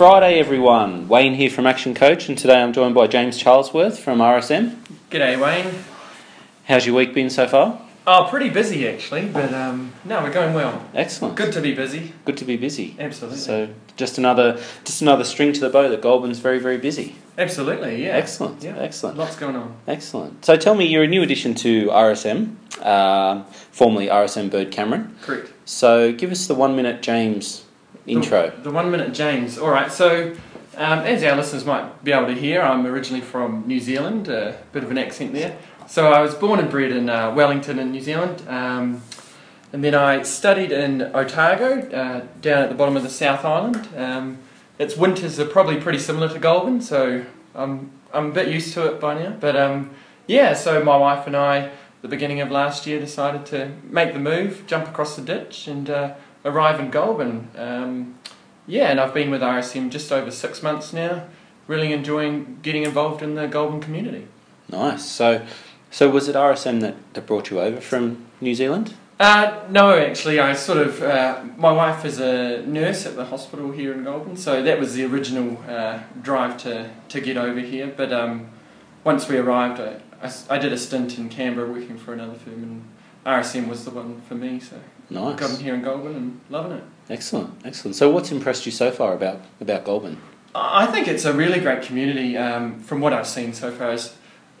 Friday, everyone. Wayne here from Action Coach, and today I'm joined by James Charlesworth from RSM. G'day, Wayne. How's your week been so far? Oh, pretty busy actually, but um, no, we're going well. Excellent. Good to be busy. Good to be busy. Absolutely. So just another just another string to the bow that Goulburn's very very busy. Absolutely, yeah. Excellent. Yeah. Excellent. Lots going on. Excellent. So tell me, you're a new addition to RSM, um, formerly RSM Bird Cameron. Correct. So give us the one minute James intro. The, the one minute James. All right. So, um, as our listeners might be able to hear, I'm originally from New Zealand. A bit of an accent there. So I was born and bred in uh, Wellington in New Zealand. Um, and then I studied in Otago, uh, down at the bottom of the South Island. Um, its winters are probably pretty similar to Goulburn, so I'm, I'm a bit used to it by now. But um, yeah, so my wife and I, the beginning of last year, decided to make the move, jump across the ditch, and uh, arrive in Goulburn. Um, yeah, and I've been with RSM just over six months now, really enjoying getting involved in the Goulburn community. Nice. So so was it RSM that, that brought you over from New Zealand? Uh, no, actually, I sort of. Uh, my wife is a nurse at the hospital here in Goulburn, so that was the original uh, drive to, to get over here. But um, once we arrived, I, I, I did a stint in Canberra working for another firm, and RSM was the one for me. So Nice. got in here in Goulburn and loving it. Excellent. Excellent. So what's impressed you so far about about Goulburn? I think it's a really great community. Um, from what I've seen so far, is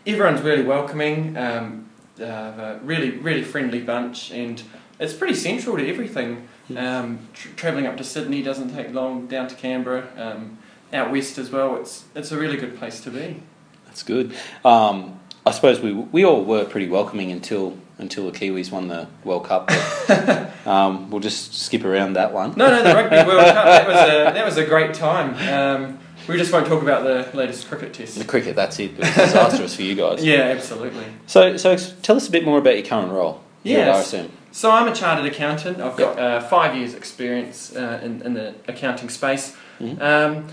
everyone's really welcoming. Um, uh, a really, really friendly bunch, and it's pretty central to everything. Um, tr- traveling up to Sydney doesn't take long. Down to Canberra, um, out west as well. It's it's a really good place to be. That's good. Um, I suppose we we all were pretty welcoming until until the Kiwis won the World Cup. But, um, we'll just skip around that one. No, no, the Rugby World Cup that was a that was a great time. Um, we just won't talk about the latest cricket test. The cricket, that's it. It was disastrous for you guys. Yeah, absolutely. So, so tell us a bit more about your current role Yes. So I'm a chartered accountant. I've got uh, five years' experience uh, in, in the accounting space. Mhm. Um,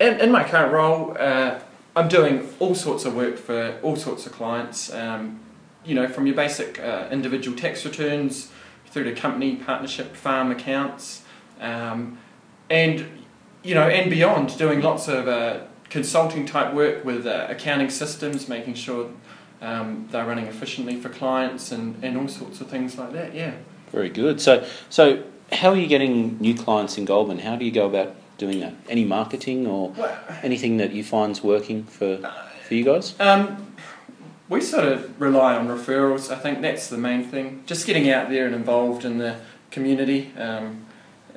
in, in my current role, uh, I'm doing all sorts of work for all sorts of clients. Um, you know, from your basic uh, individual tax returns through to company, partnership, farm accounts, um, and you know, and beyond. Doing lots of uh, consulting type work with uh, accounting systems, making sure um, they're running efficiently for clients, and, and all sorts of things like that. Yeah. Very good. So, so how are you getting new clients in Goulburn? How do you go about doing that? Any marketing or Well, anything that you find's working for for you guys? Um, we sort of rely on referrals. I think that's the main thing. Just getting out there and involved in the community. Um,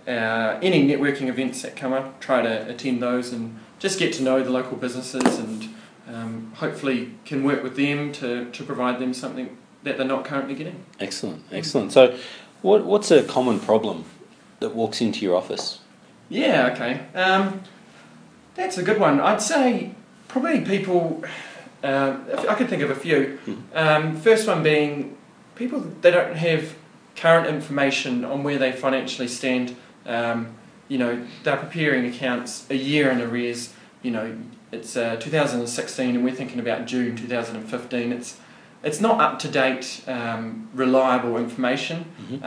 uh, any networking events that come up, try to attend those and just get to know the local businesses and um, hopefully can work with them to, to provide them something that they're not currently getting. Excellent, excellent. So, what what's a common problem that walks into your office? Yeah, okay. Um, that's a good one. I'd say probably people. Um, if- I could think of a few. Um, first one being people they don't have current information on where they financially stand. Um, you know, they're preparing accounts a year in arrears. You know, it's uh, 2016 and we're thinking about June 2015. It's it's not up to date, um, reliable information. Mhm.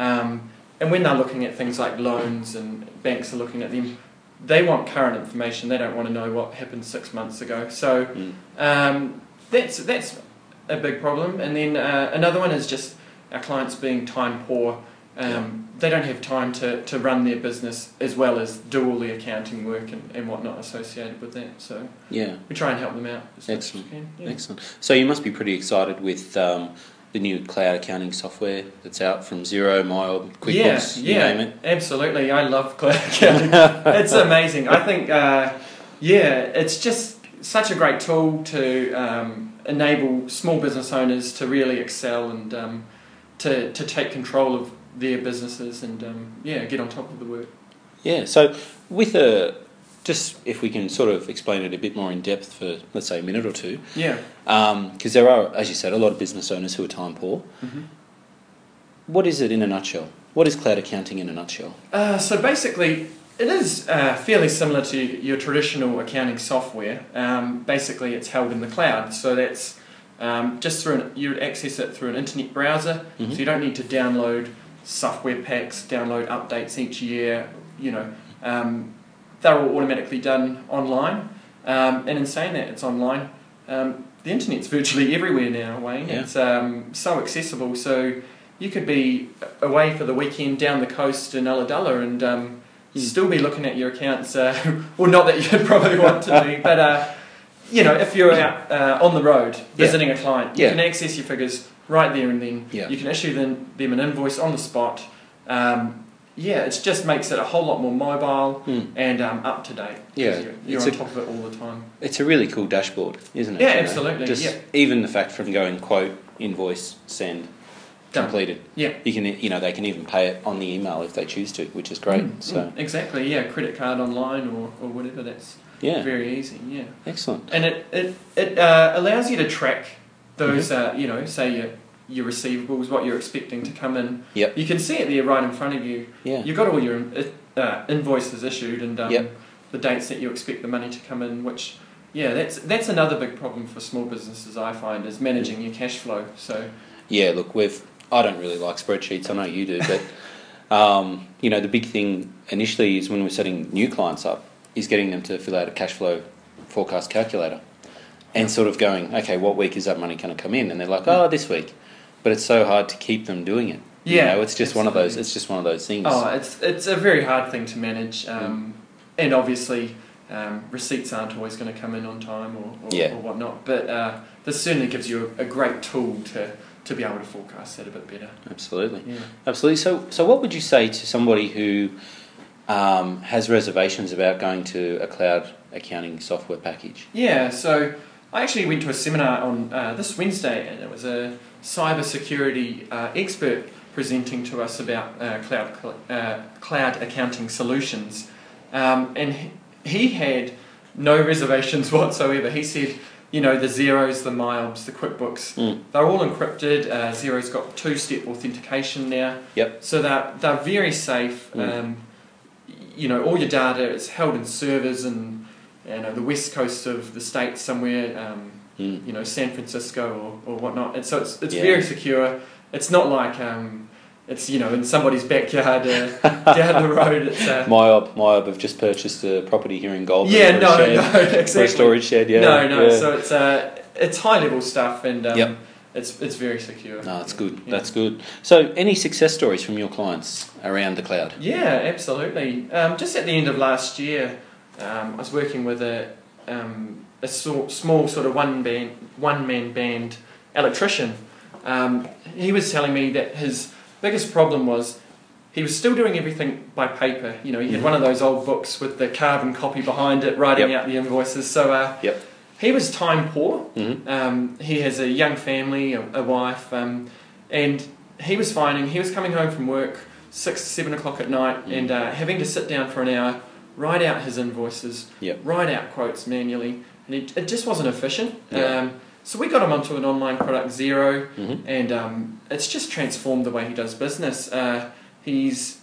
And when they're looking at things like loans and banks are looking at them, they want current information. They don't want to know what happened six months ago. So Mm. um, that's that's a big problem. And then uh, another one is just our clients being time poor. Um, They don't have time to, to run their business as well as do all the accounting work and, and whatnot associated with that. So Yeah, we try and help them out as much Excellent. as we can. Yeah. excellent. So you must be pretty excited with um, the new cloud accounting software that's out from Xero, Mile, QuickBooks, yeah, you yeah, name it. absolutely. I love cloud accounting. it's amazing. I think, uh, yeah, it's just such a great tool to um, enable small business owners to really excel and um, to, to take control of their businesses and um, yeah, get on top of the work. Yeah, so with a just if we can sort of explain it a bit more in depth for let's say a minute or two, Yeah. because there are, as you said, a lot of business owners who are time poor. Mhm. What is it in a nutshell? What is cloud accounting in a nutshell? Uh, so basically, it is uh, fairly similar to your traditional accounting software. Um, basically, it's held in the cloud, so that's um, just through an, you would access it through an internet browser. Mhm. So you don't need to download software packs, download updates each year. You know, um, they're all automatically done online. Um, and in saying that, it's online. Um, the internet's virtually everywhere now, Wayne. Yeah. It's um, so accessible. So you could be away for the weekend down the coast in Ulladulla and um, Hmm. still be looking at your accounts. Uh, well, not that you'd probably want to be, but uh, you know, if you're out uh, on the road visiting a client, you Yeah. can access your figures right there and then. Yeah. You can issue them, them an invoice on the spot. Um, yeah, it just makes it a whole lot more mobile Hmm. and um, up to date. Yeah, you're, you're on a- top of it all the time. It's a really cool dashboard, isn't it? Yeah, You know, absolutely, Just yeah. even the fact from going quote, invoice, send, Done. completed. Yeah. You can, you know, they can even pay it on the email if they choose to, which is great. Mm, so mm, exactly, yeah, credit card online or, or whatever. That's yeah, very easy. Yeah. excellent. and it it, it uh, allows you to track those Mm-hmm. uh, you know say your your receivables what you're expecting to come in Yep. you can see it there right in front of you Yeah, you've got all your uh, invoices issued and um, Yep. the dates that you expect the money to come in which yeah that's that's another big problem for small businesses I find is managing your cash flow so yeah. Look, we've. I don't really like spreadsheets. I know you do, but um, you know, the big thing initially is when we're setting new clients up is getting them to fill out a cash flow forecast calculator, and sort of going, okay, what week is that money going to come in? And they're like, oh, this week. But it's so hard to keep them doing it. You Yeah, know, it's just one of those. It's just one of those things. oh it's it's a very hard thing to manage um, and obviously um, receipts aren't always going to come in on time or, or, Yeah. or whatnot. But uh, this certainly gives you a, a great tool to, to be able to forecast that a bit better. Absolutely. Yeah. Absolutely. So, so what would you say to somebody who um, has reservations about going to a cloud accounting software package? Yeah. So I actually went to a seminar on uh, this Wednesday, and it was a cybersecurity uh, expert presenting to us about uh, cloud cl- uh, cloud accounting solutions, um, and he, had no reservations whatsoever. He said. You know, the Xeros, the MYOBs, the QuickBooks, Mm. they're all encrypted. Uh, Xero's got two step authentication now. Yep. So they're, they're very safe. Mm. Um, you know, all your data is held in servers and you know, the west coast of the states somewhere, um, Mm. you know, San Francisco or, or whatnot. And so it's, it's Yeah. very secure. It's not like um, it's, you know, in somebody's backyard uh, down the road. It's, uh, MYOB, MYOB have just purchased a property here in Goulburn. yeah, no, shed, no, For a exactly. storage shed, yeah. no, no. yeah. So it's, uh, it's high level stuff and um, Yep. it's, it's very secure. no, that's good. Yeah. That's good. So, any success stories from your clients around the cloud? Yeah, absolutely. Um, just at the end of last year, um, I was working with a um, a so, small sort of one band, one man band electrician. Um, he was telling me that his biggest problem was he was still doing everything by paper. You know, he had Mhm. one of those old books with the carbon copy behind it, writing Yep. out the invoices. So uh, Yep. he was time poor. hmm Um, he has a young family, a, a wife, um, and he was finding he was coming home from work six, seven o'clock at night, Mm. and uh, having to sit down for an hour, write out his invoices, Yep. write out quotes manually, and it, it just wasn't efficient. Yeah. Um, so we got him onto an online product, Xero, hmm and um, it's just transformed the way he does business. Uh, he's,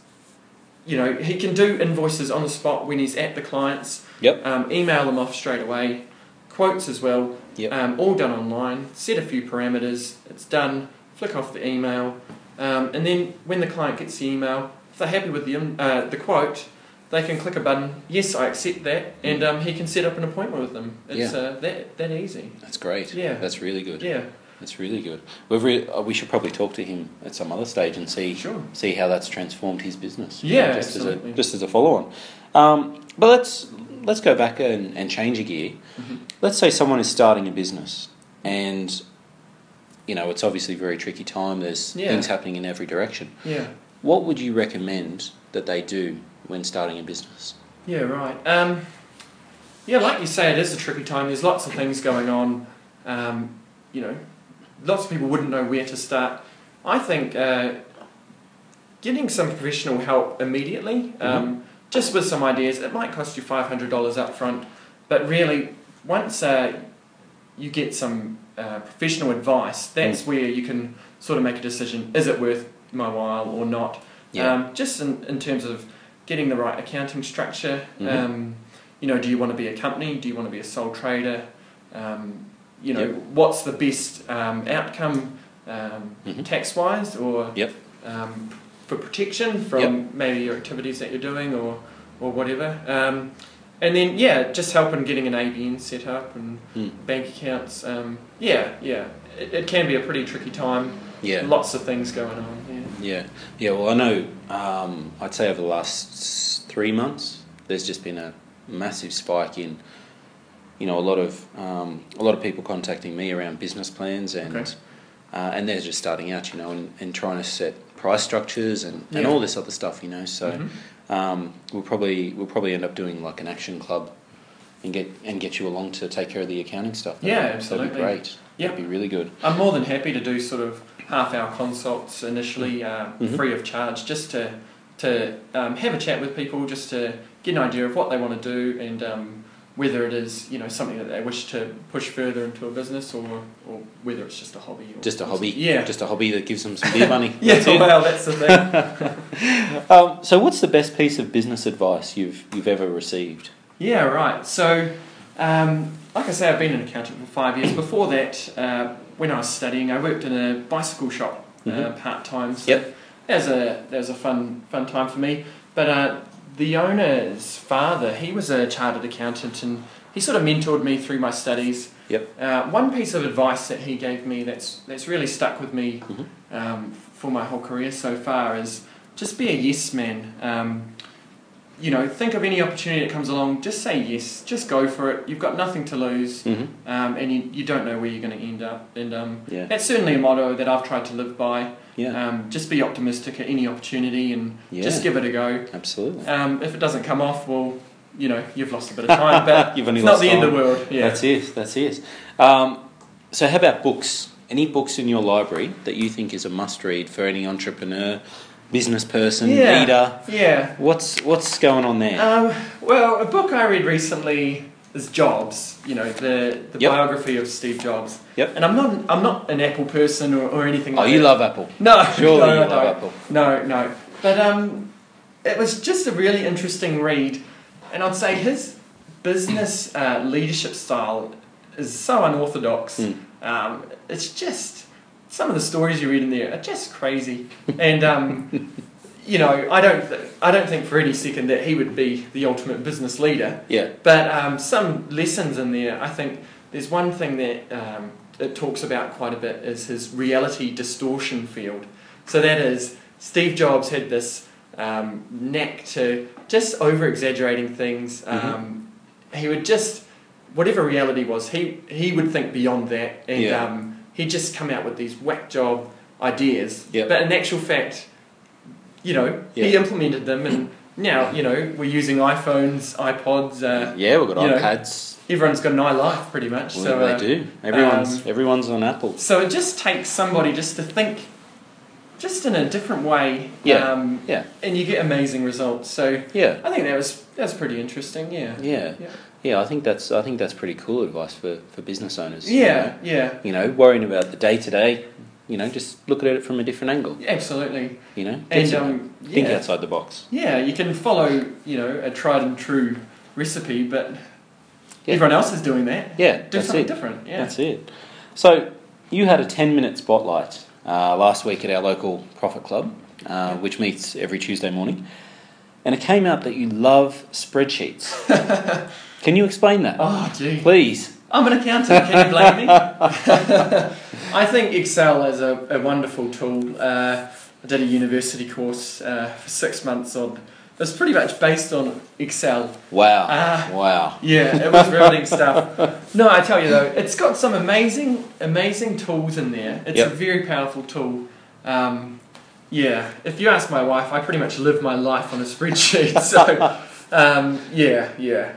you know, he can do invoices on the spot when he's at the clients. Yep. Um, email them off straight away. Quotes as well. Yep. Um, all done online. Set a few parameters. It's done. Flick off the email, um, and then when the client gets the email, if they're happy with the uh, the quote, they can click a button. Yes, I accept that, and um, he can set up an appointment with them. It's Yeah. uh, that that easy. That's great. Yeah. That's really good. Yeah. That's really good. We've re- uh, we should probably talk to him at some other stage and see Sure. see how that's transformed his business. Yeah, just absolutely. as a just as a follow on. Um, but let's let's go back and, and change a gear. Mhm. Let's say someone is starting a business and you know it's obviously a very tricky time. There's Yeah. things happening in every direction. Yeah. What would you recommend that they do when starting a business? Yeah, right. Um, yeah, like you say, it is a tricky time. There's lots of things going on. Um, you know, lots of people wouldn't know where to start. I think uh, getting some professional help immediately, um, just with some ideas, it might cost you $500 up front, but really, once uh, you get some uh, professional advice, that's where you can sort of make a decision is it worth my while or not? Yeah. Um, just in, in terms of getting the right accounting structure. Mhm. Um, you know, do you want to be a company? Do you want to be a sole trader? Um, you know, Yep. what's the best um, outcome um, Mhm. tax wise or Yep. um, for protection from Yep. maybe your activities that you're doing or, or whatever. Um, and then yeah, just helping getting an ABN set up and Mm. bank accounts. Um, yeah, yeah, it, it can be a pretty tricky time. Yeah. Lots of things going on. Yeah. Yeah, yeah. Well, I know. Um, I'd say over the last three months, there's just been a massive spike in, you know, a lot of um, a lot of people contacting me around business plans and Okay. uh, and they're just starting out, you know, and, and trying to set price structures and, and Yeah. all this other stuff, you know. So Mhm. um, we'll probably we'll probably end up doing like an action club. And get and get you along to take care of the accounting stuff. Yeah, That'd be absolutely. great. Yeah. That'd be really good. I'm more than happy to do sort of half hour consults initially, uh, Mhm. free of charge, just to to um, have a chat with people, just to get an idea of what they want to do and um, whether it is you know something that they wish to push further into a business or, or whether it's just a hobby. Or Just a hobby. Yeah. Just a hobby that gives them some beer money. yeah, That's well, that's the thing. Um, so, what's the best piece of business advice you've you've ever received? Yeah, right. So, um, like I say, I've been an accountant for five years. Before that, uh, when I was studying, I worked in a bicycle shop uh, Mhm. part time. So Yep. that was a that was a fun fun time for me. But uh, the owner's father, he was a chartered accountant, and he sort of mentored me through my studies. Yep. Uh, one piece of advice that he gave me that's that's really stuck with me Mhm. um, for my whole career so far is just be a yes man. Um, you know, think of any opportunity that comes along, just say yes, just go for it. You've got nothing to lose, Mm-hmm. um, and you, you don't know where you're going to end up. And um, Yeah. that's certainly a motto that I've tried to live by. Yeah. Um, just be optimistic at any opportunity and Yeah. just give it a go. Absolutely. Um, if it doesn't come off, well, you know, you've lost a bit of time, but You've only it's not the end of the world. Yeah. That's it. That's it. Um, so, how about books? Any books in your library that you think is a must-read for any entrepreneur, business person, Yeah. leader? Yeah. What's what's going on there? Um, well, a book I read recently is Jobs. You know, the, the Yep. biography of Steve Jobs. Yep. And I'm not I'm not an Apple person or, or anything Like that. oh, you that. love Apple. No, Surely no, you I love don't. Apple. No, no. But um, it was just a really interesting read, and I'd say his business uh, leadership style is so unorthodox. Mm. Um, it's just some of the stories you read in there are just crazy, and um, you know I don't th- I don't think for any second that he would be the ultimate business leader. Yeah. But um, some lessons in there, I think there's one thing that um, it talks about quite a bit is his reality distortion field. So that is, Steve Jobs had this um, knack to just over exaggerating things. Um, He would just, whatever reality was, he, he would think beyond that and Yeah. He'd just come out with these whack job ideas. Yep. But in actual fact, you know, he implemented them and now, you know, we're using iPhones, iPods, uh, yeah, we've got you know, iPads. everyone's got an iLife pretty much. Well, so, they uh, do. Everyone's um, everyone's on Apple. so it just takes somebody just to think just in a different way. Yeah. Um, Yeah. and you get amazing results. So Yeah. I think that was that was pretty interesting. Yeah. Yeah. Yeah. Yeah, I think that's I think that's pretty cool advice for, for business owners. you Yeah. know. Yeah. You know, worrying about the day to day, you know, just look at it from a different angle. Absolutely. You know, And um, think outside the box. Yeah, you can follow, you know, a tried and true recipe, but Yeah. everyone else is doing that. Yeah, Do that's something it. different. Yeah. That's it. So you had a ten minute spotlight uh, last week at our local profit club, uh, which meets every Tuesday morning, and it came out that you love spreadsheets. Can you explain that, oh, gee. please? I'm an accountant. Can you blame me? I think Excel is a, a wonderful tool. Uh, I did a university course uh, for six months on. It's pretty much based on Excel. Wow, Ah. wow. Yeah, it was riveting stuff. No, I tell you though, it's got some amazing, amazing tools in there. It's Yep. a very powerful tool. Um, yeah, if you ask my wife, I pretty much live my life on a spreadsheet. So, um, yeah, yeah.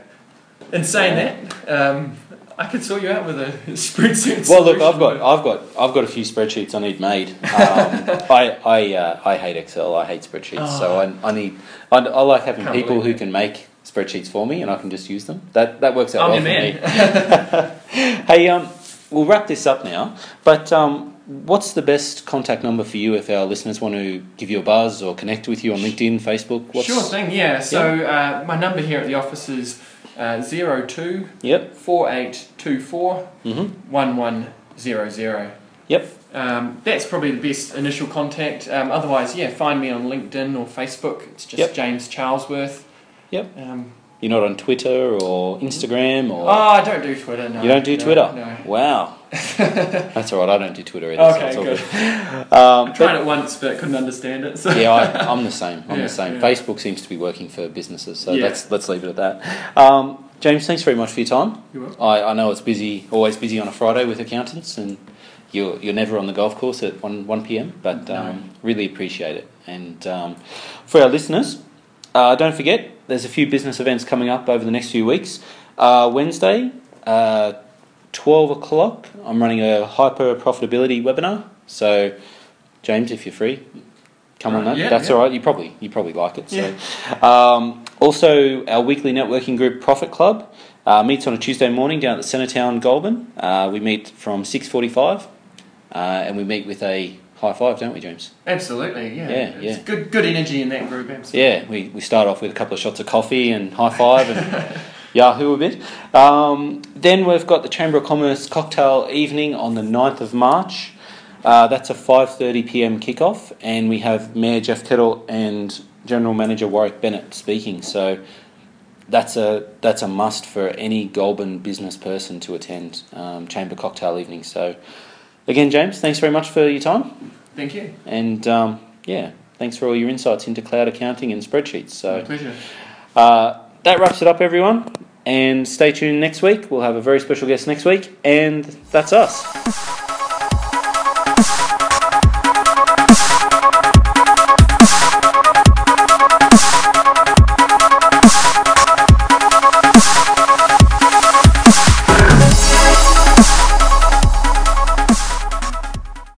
In saying that, um, I could sort you out with a spreadsheet. Well, look, I've got, I've got, I've got a few spreadsheets I need made. Um, I, I, uh, I hate Excel. I hate spreadsheets. So I, I need, I, I like having Can't people who can make spreadsheets for me, and I can just use them. That, that works out I'm well your for man. me. Hey, um, we'll wrap this up now. But um, what's the best contact number for you if our listeners want to give you a buzz or connect with you on LinkedIn, Facebook? What's, Sure thing, yeah. So uh, my number here at the office is uh, 02 Yep. 4824 Mm-hmm. 1100. Yep. Um, that's probably the best initial contact. Um, otherwise, yeah, find me on LinkedIn or Facebook. It's just Yep. James Charlesworth. Yep. Um, You're not on Twitter or Instagram or Oh, I don't do Twitter. No. you don't do no, Twitter. No. Wow, that's all right. I don't do Twitter either. Okay, so good. good. Um, I tried it once, but couldn't understand it. So. yeah, I, I'm the same. I'm Yeah, the same. yeah. Facebook seems to be working for businesses, so Yeah. let's let's leave it at that. Um, James, thanks very much for your time. You will. I, I know it's busy, always busy on a Friday with accountants, and you're you're never on the golf course at one one p.m. But No. um, really appreciate it. And um, for our listeners, uh, don't forget there's a few business events coming up over the next few weeks. Uh, Wednesday, uh, twelve o'clock. I'm running a hyper profitability webinar. So, James, if you're free, come on that. yeah, That's yeah. all right. You probably you probably like it. So, um, also our weekly networking group Profit Club uh, meets on a Tuesday morning down at the Centretown Goulburn. Uh, we meet from six forty-five, uh, and we meet with a high five, don't we, James? Absolutely, yeah. Yeah, It's yeah. good, good energy in that group. Absolutely. Yeah, we, we start off with a couple of shots of coffee and high five and Yahoo a bit. Um, then we've got the Chamber of Commerce cocktail evening on the 9th of March. Uh, that's a 5:30 p.m. kickoff, and we have Mayor Geoff Kettle and General Manager Warwick Bennett speaking. So that's a that's a must for any Goulburn business person to attend um, Chamber cocktail evening. So again, James, thanks very much for your time, Thank you. and um, yeah, thanks for all your insights into cloud accounting and spreadsheets. So. My pleasure. Uh, that wraps it up, everyone. And stay tuned next week. We'll have a very special guest next week. And that's us.